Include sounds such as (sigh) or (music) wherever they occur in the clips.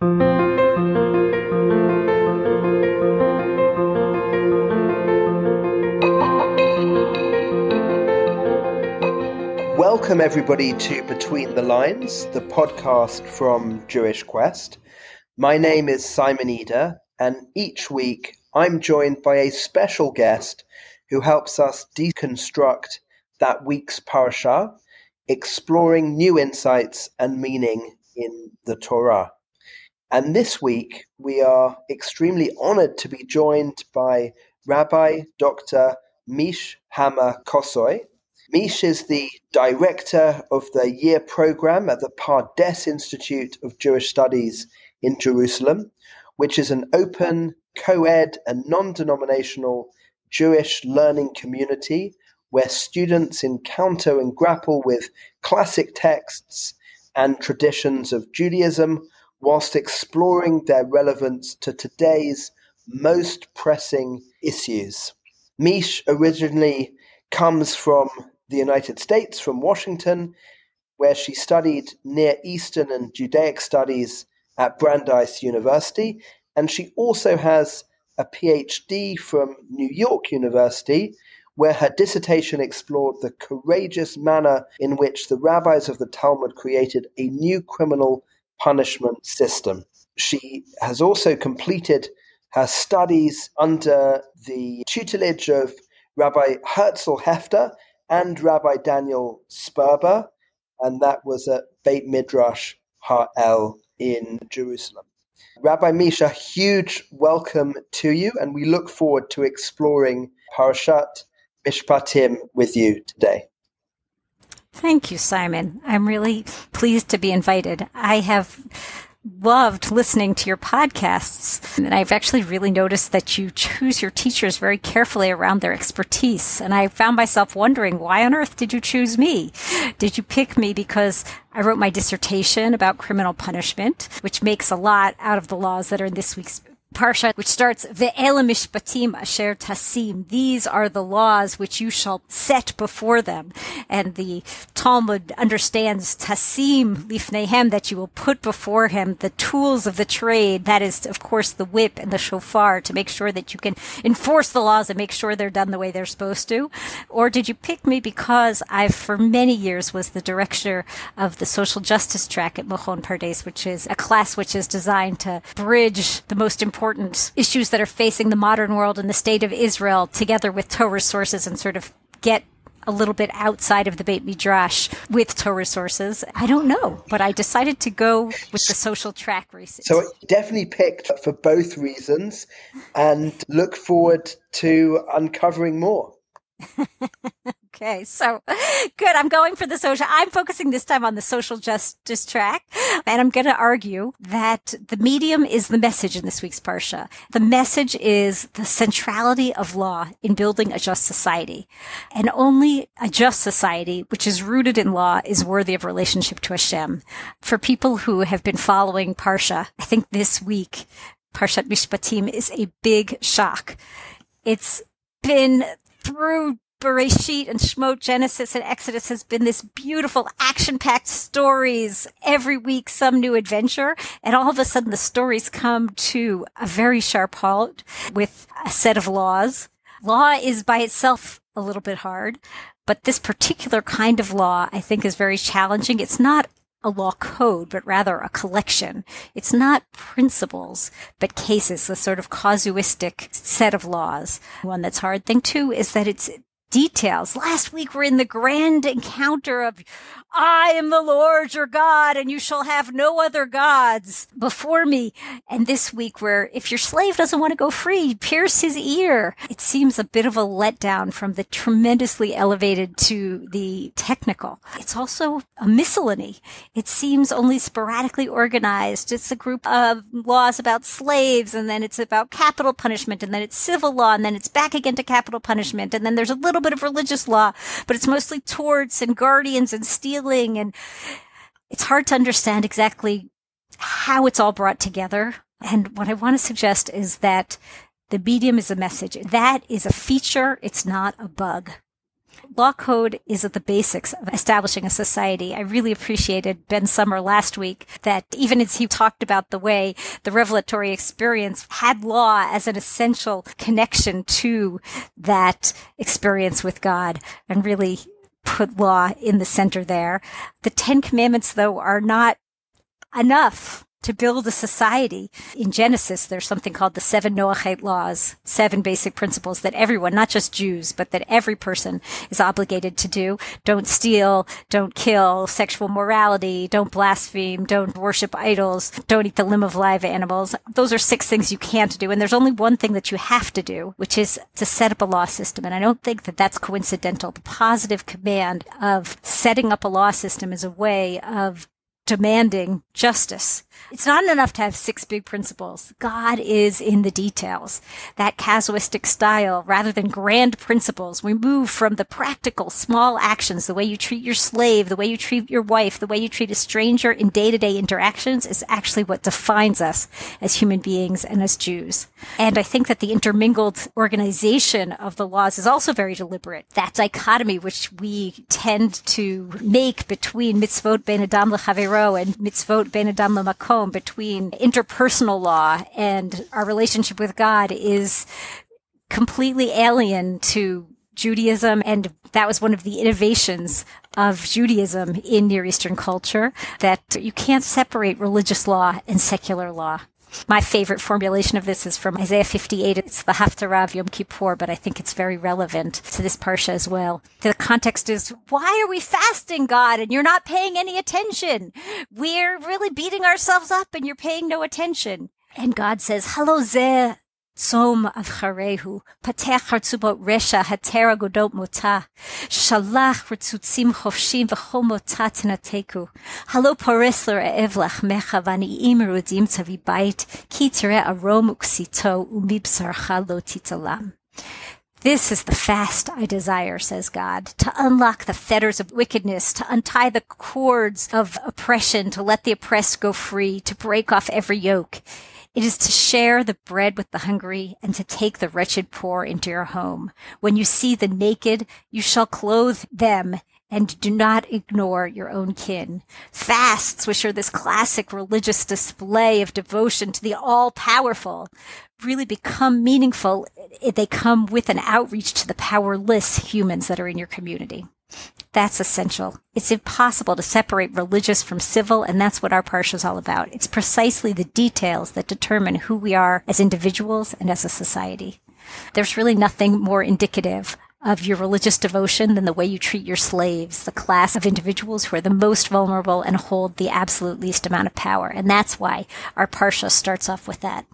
Welcome, everybody, to Between the Lines, the podcast from Jewish Quest. My name is Simon Eder, and each week I'm joined by a special guest who helps us deconstruct that week's parasha, exploring new insights and meaning in the Torah. And this week, we are extremely honored to be joined by Rabbi Dr. Meesh Hammer Kossoy. Meesh is the director of the year program at the Pardes Institute of Jewish Studies in Jerusalem, which is an open, co ed, and non denominational Jewish learning community where students encounter and grapple with classic texts and traditions of Judaism whilst exploring their relevance to today's most pressing issues. Mish originally comes from the United States, from Washington, where she studied Near Eastern and Judaic studies at Brandeis University, and she also has a PhD from New York University, where her dissertation explored the courageous manner in which the rabbis of the Talmud created a new criminal punishment system. She has also completed her studies under the tutelage of Rabbi Herzl Hefter and Rabbi Daniel Sperber, and that was at Beit Midrash Harel in Jerusalem. Rabbi Misha, huge welcome to you, and we look forward to exploring Parashat Mishpatim with you today. Thank you, Simon. I'm really pleased to be invited. I have loved listening to your podcasts. And I've actually really noticed that you choose your teachers very carefully around their expertise. And I found myself wondering, why on earth did you choose me? Did you pick me because I wrote my dissertation about criminal punishment, which makes a lot out of the laws that are in this week's parsha, which starts ve'ela mishpatim asher tasim. These are the laws which you shall set before them. And the Talmud understands tasim lifnehem that you will put before him the tools of the trade. That is, of course, the whip and the shofar to make sure that you can enforce the laws and make sure they're done the way they're supposed to. Or did you pick me because I, for many years, was the director of the social justice track at Machon Pardes, which is a class which is designed to bridge the most important important issues that are facing the modern world and the state of Israel together with Torah sources and sort of get a little bit outside of the Beit Midrash with Torah sources. I don't know, but I decided to go with the social track recently. So definitely picked for both reasons and look forward to uncovering more. (laughs) Okay, so good. I'm going for the social. I'm focusing this time on the social justice track, and I'm going to argue that the medium is the message in this week's parsha. The message is the centrality of law in building a just society, and only a just society, which is rooted in law, is worthy of relationship to Hashem. For people who have been following parsha, I think this week Parshat Mishpatim is a big shock. It's been through Bereshit and Shemot, Genesis and Exodus has been this beautiful action-packed stories every week, some new adventure. And all of a sudden the stories come to a very sharp halt with a set of laws. Law is by itself a little bit hard, but this particular kind of law I think is very challenging. It's not a law code, but rather a collection. It's not principles, but cases, a sort of casuistic set of laws. One that's hard thing too is that it's details. Last week we're in the grand encounter of I am the Lord your God and you shall have no other gods before me. And this week where if your slave doesn't want to go free, pierce his ear. It seems a bit of a letdown from the tremendously elevated to the technical. It's also a miscellany. It seems only sporadically organized. It's a group of laws about slaves and then it's about capital punishment and then it's civil law and then it's back again to capital punishment and then there's a little bit of religious law, but it's mostly torts and guardians and stealing. and it's hard to understand exactly how it's all brought together. And what I want to suggest is that the medium is a message. That is a feature. It's not a bug. Law code is at the basics of establishing a society. I really appreciated Ben Sommer last week that even as he talked about the way the revelatory experience had law as an essential connection to that experience with God and really put law in the center there. The Ten Commandments, though, are not enough to build a society. In Genesis, there's something called the seven Noahide laws, seven basic principles that everyone, not just Jews, but that every person is obligated to do. Don't steal, don't kill, sexual morality, don't blaspheme, don't worship idols, don't eat the limb of live animals. Those are six things you can't do. And there's only one thing that you have to do, which is to set up a law system. And I don't think that that's coincidental. The positive command of setting up a law system is a way of demanding justice. It's not enough to have six big principles. God is in the details. That casuistic style, rather than grand principles, we move from the practical small actions, the way you treat your slave, the way you treat your wife, the way you treat a stranger in day to day interactions is actually what defines us as human beings and as Jews. And I think that the intermingled organization of the laws is also very deliberate. That dichotomy which we tend to make between mitzvot ben adam and mitzvot ben adam lemakom between interpersonal law and our relationship with God is completely alien to Judaism. And that was one of the innovations of Judaism in Near Eastern culture that you can't separate religious law and secular law. My favorite formulation of this is from Isaiah 58. It's the Haftarah of Yom Kippur, but I think it's very relevant to this parsha as well. The context is, why are we fasting, God, and you're not paying any attention? We're really beating ourselves up and you're paying no attention. And God says, Halo, Zeh, Tzom avcharehu, patech hartzubot resha hatera godot mota, shalach rtzutzim chofshim v'chol mota tinateku, halo pores l're'ev lachmecha v'ani'im erudim tzavibait, ki tere arom uksito umibsarcha lo titalam. This is the fast I desire, says God, to unlock the fetters of wickedness, to untie the cords of oppression, to let the oppressed go free, to break off every yoke. It is to share the bread with the hungry and to take the wretched poor into your home. When you see the naked, you shall clothe them and do not ignore your own kin. Fasts, which are this classic religious display of devotion to the all powerful, really become meaningful. They come with an outreach to the powerless humans that are in your community. That's essential. It's impossible to separate religious from civil, and that's what our parsha is all about. It's precisely the details that determine who we are as individuals and as a society. There's really nothing more indicative of your religious devotion than the way you treat your slaves, the class of individuals who are the most vulnerable and hold the absolute least amount of power. And that's why our parsha starts off with that.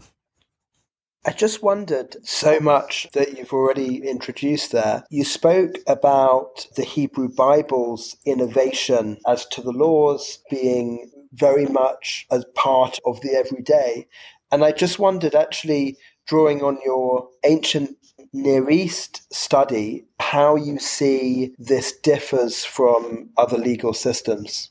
I just wondered so much that you've already introduced there. You spoke about the Hebrew Bible's innovation as to the laws being very much as part of the everyday. And I just wondered, actually, drawing on your ancient Near East study, how you see this differs from other legal systems.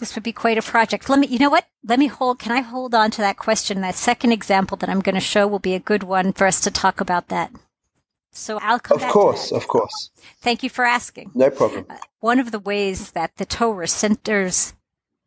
This would be quite a project. Let me, you know what? Let me hold, can I hold on to that question? That second example that I'm going to show will be a good one for us to talk about that. So I'll come Of course, of course. Thank you for asking. No problem. Uh, one of the ways that the Torah centers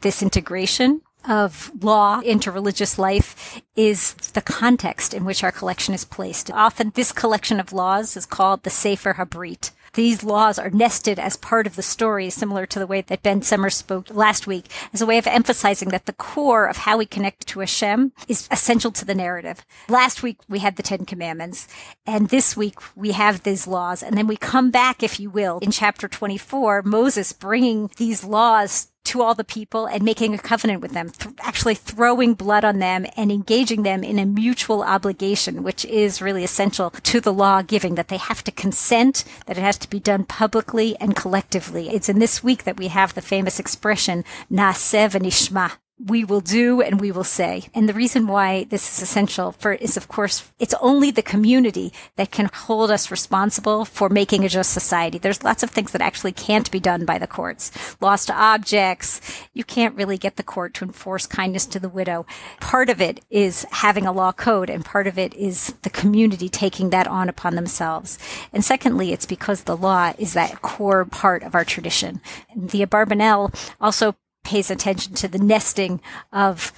this integration of law into religious life is the context in which our collection is placed. Often this collection of laws is called the Sefer Habrit these laws are nested as part of the story, similar to the way that Ben Sommer spoke last week, as a way of emphasizing that the core of how we connect to Hashem is essential to the narrative. Last week we had the Ten Commandments, and this week we have these laws, and then we come back, if you will, in chapter 24, Moses bringing these laws to all the people and making a covenant with them, th- actually throwing blood on them and engaging them in a mutual obligation, which is really essential to the law giving that they have to consent, that it has to be done publicly and collectively. It's in this week that we have the famous expression, Naaseh v'nishma, we will do and we will say. And the reason why this is essential for is of course it's only the community that can hold us responsible for making a just society. There's lots of things that actually can't be done by the courts. Lost objects. You can't really get the court to enforce kindness to the widow. Part of it is having a law code and part of it is the community taking that on upon themselves. And secondly, it's because the law is that core part of our tradition. The Abarbanel also pays attention to the nesting of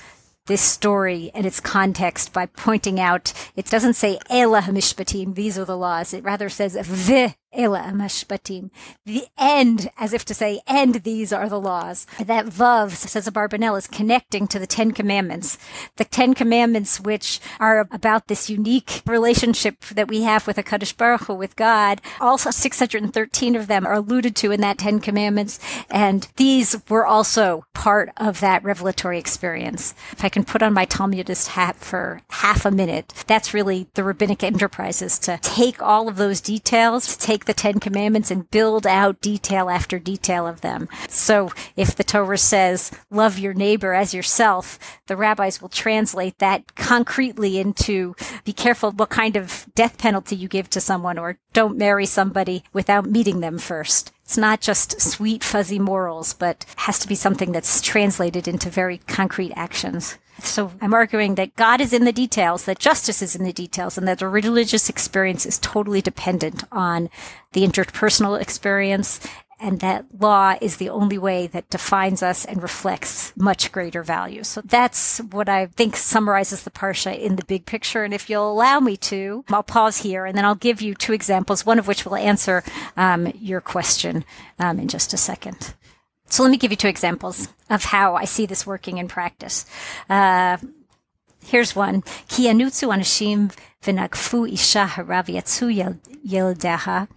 this story and its context by pointing out it doesn't say Ela Hamishpatim, these are the laws. It rather says Ve Ela Hamishpatim. The end, as if to say, and these are the laws. That Vav, says Abarbanel, is connecting to the Ten Commandments. The Ten Commandments, which are about this unique relationship that we have with HaKadosh Baruch Hu, with God. Also, 613 of them are alluded to in that Ten Commandments. And these were also part of that revelatory experience. If I can put on my Talmudist hat for half a minute, that's really the rabbinic enterprises to take all of those details, to take the Ten Commandments and build out detail after detail of them. So if the Torah says, love your neighbor as yourself, the rabbis will translate that concretely into be careful what kind of death penalty you give to someone or don't marry somebody without meeting them first. It's not just sweet, fuzzy morals, but has to be something that's translated into very concrete actions. So I'm arguing that God is in the details, that justice is in the details, and that the religious experience is totally dependent on the interpersonal experience and that law is the only way that defines us and reflects much greater value. So that's what I think summarizes the Parsha in the big picture. And if you'll allow me to, I'll pause here and then I'll give you two examples, one of which will answer um, your question um, in just a second. So let me give you two examples of how I see this working in practice. Uh, Here's one. Ki yanutzu anashim v'nagfu isha harav yatzu yeldeha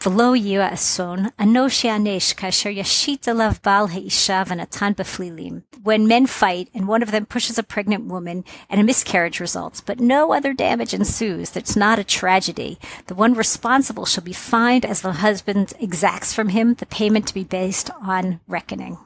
v'lo yira ason anosh yanesh kasher yashit alav bal ha'isha v'natan b'flilim. When men fight and one of them pushes a pregnant woman and a miscarriage results, but no other damage ensues, that's not a tragedy. The one responsible shall be fined as the husband exacts from him the payment to be based on reckoning.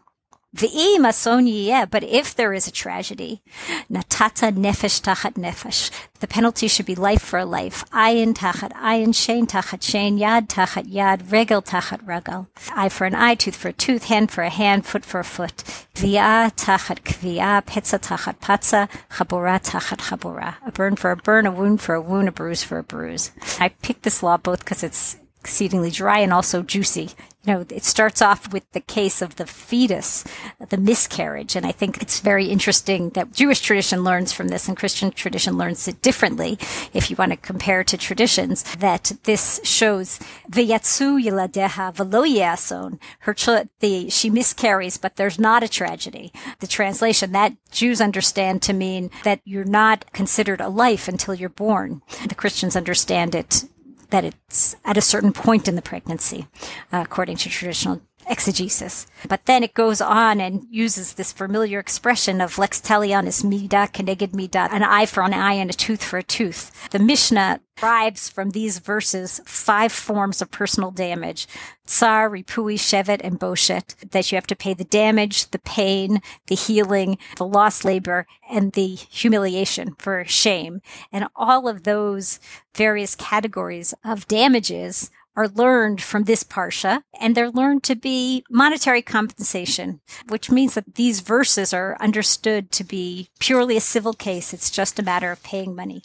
V'i masoni yeah, but if there is a tragedy, natata nefesh tachat nefesh. The penalty should be life for life. Ayin tachat ayin, shein tachat shein, yad tachat yad, regel tachat regel. Eye for an eye, tooth for a tooth, hand for a hand, foot for a foot. Kviya tachat kviya, petza tachat patza, chabura tachat chabura. A burn for a burn, a wound for a wound, a bruise for a bruise. I picked this law both because it's exceedingly dry and also juicy you know, it starts off with the case of the fetus, the miscarriage. And I think it's very interesting that Jewish tradition learns from this and Christian tradition learns it differently. If you want to compare to traditions, that this shows V'yatsu yiladeha v'lo yason. Her, the, she miscarries, but there's not a tragedy. The translation that Jews understand to mean that you're not considered a life until you're born. The Christians understand it that it's at a certain point in the pregnancy, uh, according to traditional exegesis. But then it goes on and uses this familiar expression of lex talionis mida keneged mida, an eye for an eye and a tooth for a tooth. The Mishnah derives from these verses five forms of personal damage. Tsar, Ripui, Shevet, and Boshet, that you have to pay the damage, the pain, the healing, the lost labor, and the humiliation for shame. And all of those various categories of damages are learned from this parsha, and they're learned to be monetary compensation, which means that these verses are understood to be purely a civil case. It's just a matter of paying money.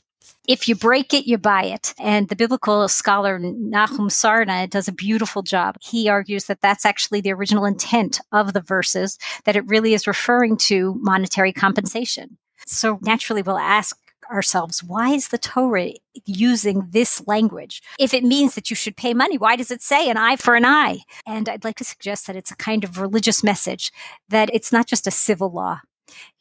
If you break it, you buy it. And the biblical scholar Nahum Sarna does a beautiful job. He argues that that's actually the original intent of the verses, that it really is referring to monetary compensation. So naturally, we'll ask ourselves, why is the Torah using this language? If it means that you should pay money, why does it say an eye for an eye? And I'd like to suggest that it's a kind of religious message, that it's not just a civil law.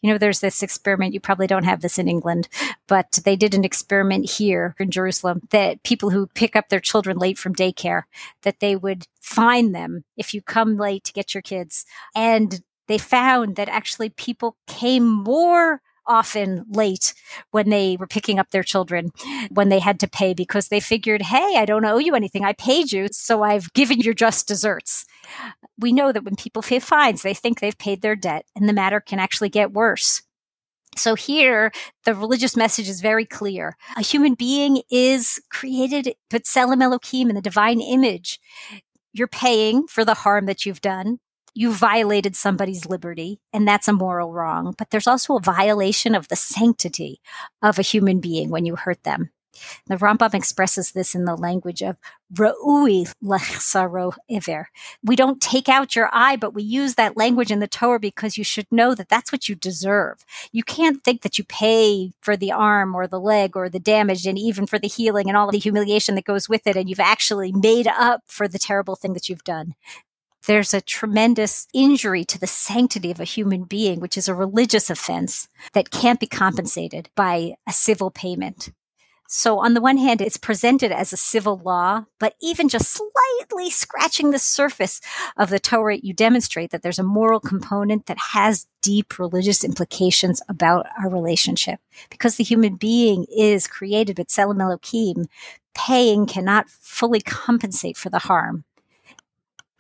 You know, there's this experiment, you probably don't have this in England, but they did an experiment here in Jerusalem that people who pick up their children late from daycare, that they would fine them if you come late to get your kids. And they found that actually people came more often late when they were picking up their children when they had to pay because they figured, hey, I don't owe you anything. I paid you, so I've given you just desserts. we know that when people pay fines, they think they've paid their debt and the matter can actually get worse. So here, the religious message is very clear. A human being is created, B'Tselem Elohim, in the divine image. You're paying for the harm that you've done. You violated somebody's liberty, and that's a moral wrong. But there's also a violation of the sanctity of a human being when you hurt them. The Rambam expresses this in the language of Ra'ui lechsaro iver. We don't take out your eye, but we use that language in the Torah because you should know that that's what you deserve. You can't think that you pay for the arm or the leg or the damage and even for the healing and all the humiliation that goes with it, and you've actually made up for the terrible thing that you've done there's a tremendous injury to the sanctity of a human being, which is a religious offense that can't be compensated by a civil payment. So, on the one hand, it's presented as a civil law, but even just slightly scratching the surface of the Torah, you demonstrate that there's a moral component that has deep religious implications about our relationship. Because the human being is created B'Tselem Elohim, paying cannot fully compensate for the harm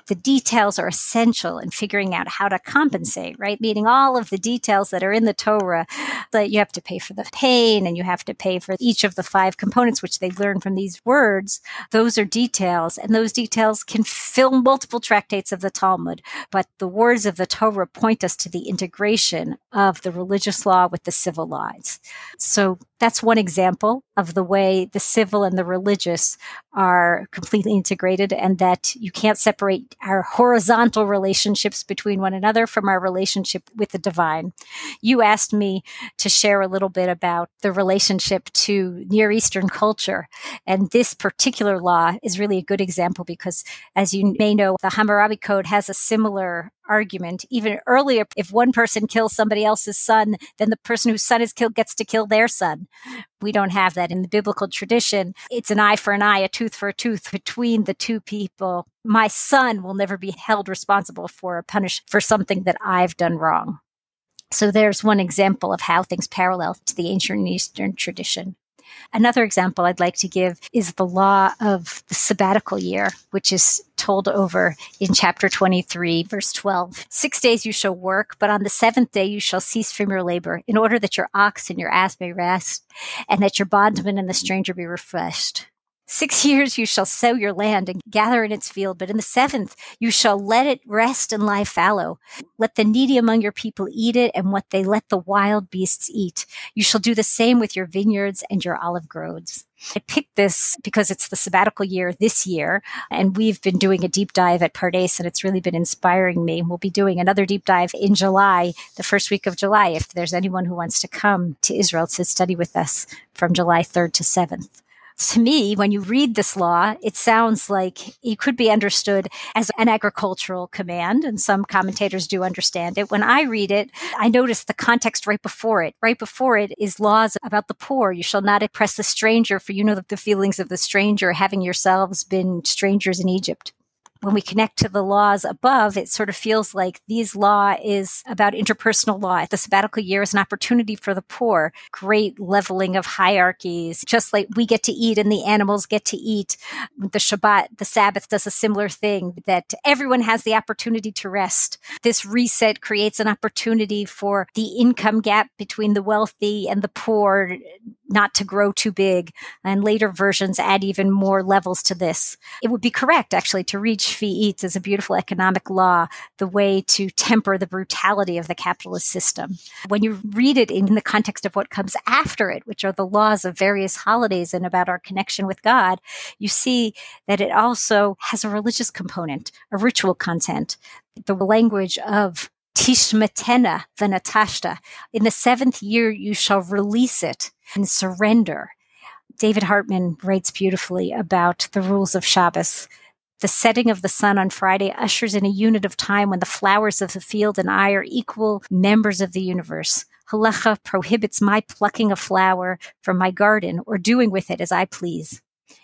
the details are essential in figuring out how to compensate, right? Meaning all of the details that are in the Torah that you have to pay for the pain and you have to pay for each of the five components, which they learn from these words. Those are details and those details can fill multiple tractates of the Talmud. But the words of the Torah point us to the integration of the religious law with the civil laws. So that's one example of the way the civil and the religious are completely integrated and that you can't separate our horizontal relationships between one another from our relationship with the divine. You asked me to share a little bit about the relationship to Near Eastern culture. And this particular law is really a good example because, as you may know, the Hammurabi Code has a similar argument even earlier. If one person kills somebody else's son, then the person whose son is killed gets to kill their son. We don't have that in the biblical tradition. It's an eye for an eye, a tooth for a tooth between the two people. My son will never be held responsible for or punished for something that I've done wrong. So there's one example of how things parallel to the ancient Eastern tradition. Another example I'd like to give is the law of the sabbatical year, which is told over in chapter 23, verse 12. Six days you shall work, but on the seventh day you shall cease from your labor, in order that your ox and your ass may rest, and that your bondman and the stranger be refreshed. Six (laughs) years you shall sow your land and gather in its field, but in the seventh you shall let it rest and lie fallow. Let the needy among your people eat it, and what they let the wild beasts eat. You shall do the same with your vineyards and your olive groves. I picked this because it's the sabbatical year this year, and we've been doing a deep dive at Pardes, and it's really been inspiring me. We'll be doing another deep dive in July, the first week of July, if there's anyone who wants to come to Israel to study with us from July 3rd to 7th to me, when you read this law, it sounds like it could be understood as an agricultural command, and some commentators do understand it. When I read it, I notice the context right before it. Right before it is laws about the poor. You shall not oppress the stranger, for you know the feelings of the stranger, having yourselves been strangers in Egypt when we connect to the laws above, it sort of feels like these law is about interpersonal law. The sabbatical year is an opportunity for the poor, great leveling of hierarchies, just like we get to eat and the animals get to eat. The Shabbat, the Sabbath does a similar thing that everyone has the opportunity to rest. This reset creates an opportunity for the income gap between the wealthy and the poor not to grow too big. And later versions add even more levels to this. It would be correct, actually, to Shvi'it as a beautiful economic law, the way to temper the brutality of the capitalist system. When you read it in the context of what comes after it, which are the laws of various holidays and about our connection with God, you see that it also has a religious component, a ritual content, the language of Tishmatena Venatashta. In the seventh year, you shall release it and surrender. David Hartman writes beautifully about the rules of Shabbos. The setting of the sun on Friday ushers in a unit of time when the flowers of the field and I are equal members of the universe. Halacha prohibits my plucking a flower from my garden or doing with it as I please.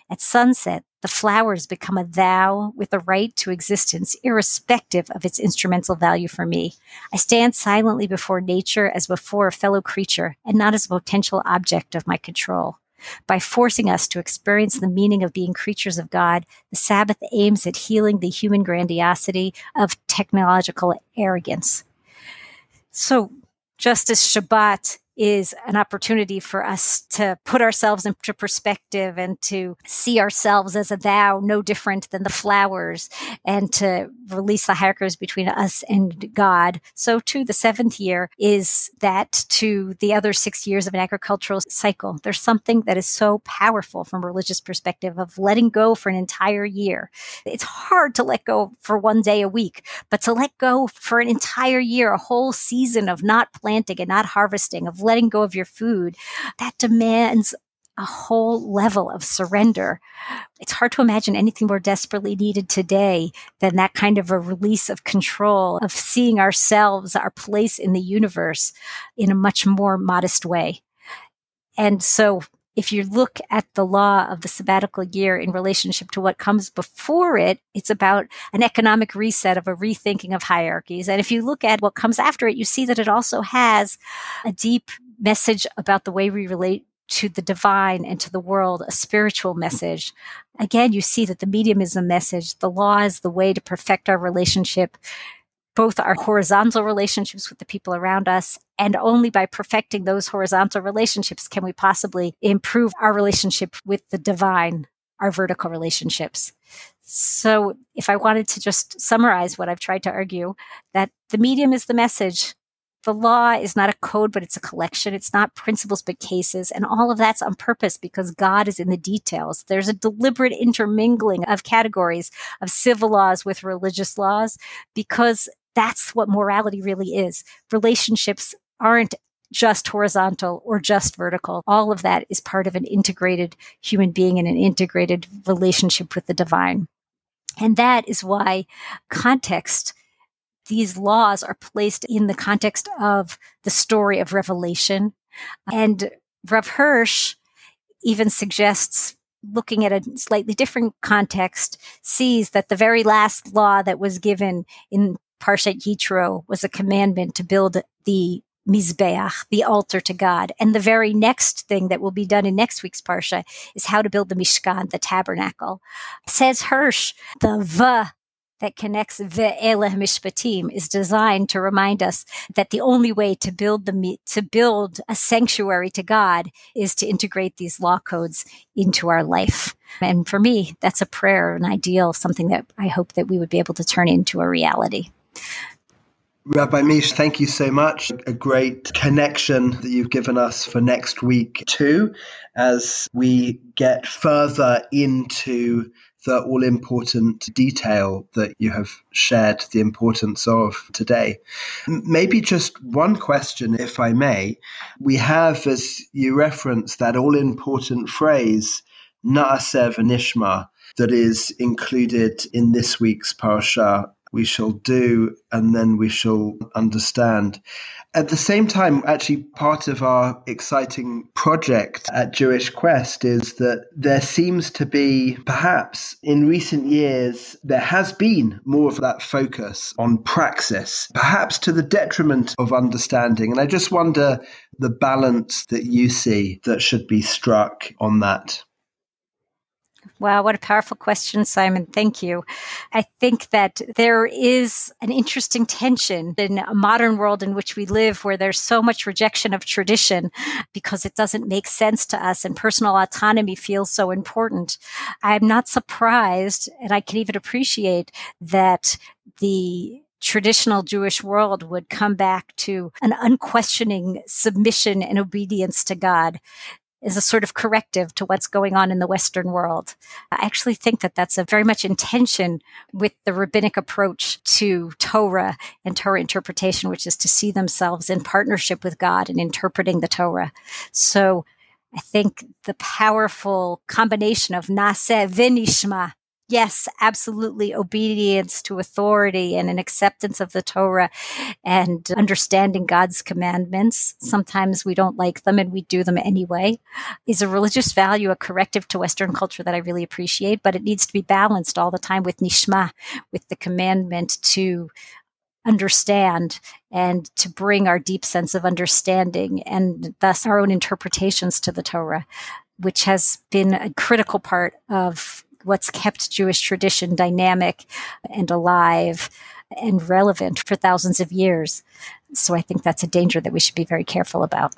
At sunset, the flowers become a thou with a right to existence, irrespective of its instrumental value for me. I stand silently before nature as before a fellow creature and not as a potential object of my control. By forcing us to experience the meaning of being creatures of God, the Sabbath aims at healing the human grandiosity of technological arrogance. So, just as Shabbat is an opportunity for us to put ourselves into perspective and to see ourselves as a thou no different than the flowers and to release the hierarchies between us and God. So too, the seventh year is that to the other six years of an agricultural cycle. There's something that is so powerful from a religious perspective of letting go for an entire year. It's hard to let go for one day a week, but to let go for an entire year, a whole season of not planting and not harvesting, of letting go of your food, that demands a whole level of surrender. It's hard to imagine anything more desperately needed today than that kind of a release of control, of seeing ourselves, our place in the universe in a much more modest way. And so if you look at the law of the sabbatical year in relationship to what comes before it, it's about an economic reset of a rethinking of hierarchies. And if you look at what comes after it, you see that it also has a deep message about the way we relate to the divine and to the world, a spiritual message. Again, you see that the medium is a message. The law is the way to perfect our relationship, both our horizontal relationships with the people around us, and only by perfecting those horizontal relationships can we possibly improve our relationship with the divine, our vertical relationships. So if I wanted to just summarize what I've tried to argue, that the medium is the message the law is not a code, but it's a collection. It's not principles, but cases. And all of that's on purpose because God is in the details. There's a deliberate intermingling of categories of civil laws with religious laws because that's what morality really is. Relationships aren't just horizontal or just vertical. All of that is part of an integrated human being and an integrated relationship with the divine. And that is why context these laws are placed in the context of the story of Revelation. And Rav Hirsch even suggests looking at a slightly different context, sees that the very last law that was given in Parshat Yitro was a commandment to build the Mizbeach, the altar to God. And the very next thing that will be done in next week's Parsha is how to build the Mishkan, the tabernacle. Says Hirsch, the V that connects Ve'eleh Mishpatim is designed to remind us that the only way to build the to build a sanctuary to God is to integrate these law codes into our life. And for me, that's a prayer, an ideal, something that I hope that we would be able to turn into a reality. Rabbi Meesh, thank you so much. A great connection that you've given us for next week, too, as we get further into the all important detail that you have shared the importance of today. Maybe just one question, if I may. We have, as you referenced, that all important phrase, Na'aseh V'nishma, that is included in this week's parsha we shall do and then we shall understand. At the same time, actually, part of our exciting project at Jewish Quest is that there seems to be, perhaps in recent years, there has been more of that focus on praxis, perhaps to the detriment of understanding. And I just wonder the balance that you see that should be struck on that. Wow, what a powerful question, Simon. Thank you. I think that there is an interesting tension in a modern world in which we live where there's so much rejection of tradition because it doesn't make sense to us and personal autonomy feels so important. I'm not surprised, and I can even appreciate that the traditional Jewish world would come back to an unquestioning submission and obedience to God is a sort of corrective to what's going on in the Western world. I actually think that that's a very much in tension with the rabbinic approach to Torah and Torah interpretation, which is to see themselves in partnership with God and interpreting the Torah. So I think the powerful combination of Naseh Vinishma yes, absolutely obedience to authority and an acceptance of the Torah and understanding God's commandments. Sometimes we don't like them and we do them anyway is a religious value, a corrective to Western culture that I really appreciate, but it needs to be balanced all the time with nishma, with the commandment to understand and to bring our deep sense of understanding and thus our own interpretations to the Torah. which has been a critical part of what's kept Jewish tradition dynamic and alive and relevant for thousands of years. So I think that's a danger that we should be very careful about.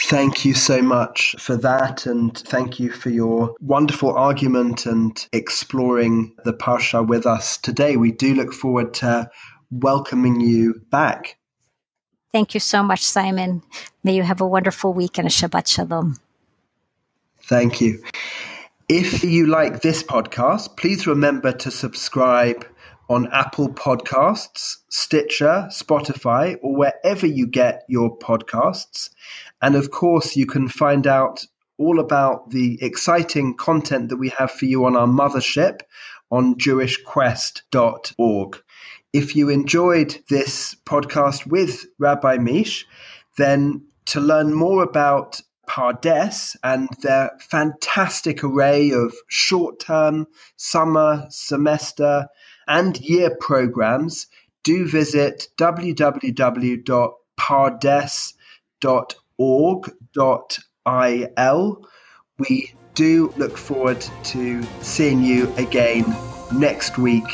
Thank you so much for that. And thank you for your wonderful argument and exploring the Parsha with us today. We do look forward to welcoming you back. Thank you so much, Simon. May you have a wonderful week and a Shabbat Shalom. Thank you. If you like this podcast, please remember to subscribe on Apple Podcasts, Stitcher, Spotify, or wherever you get your podcasts. And of course, you can find out all about the exciting content that we have for you on our mothership on jewishquest.org. If you enjoyed this podcast with Rabbi Meesh, then to learn more about Pardes and their fantastic array of short term, summer, semester, and year programs, do visit www.pardes.org.il. We do look forward to seeing you again next week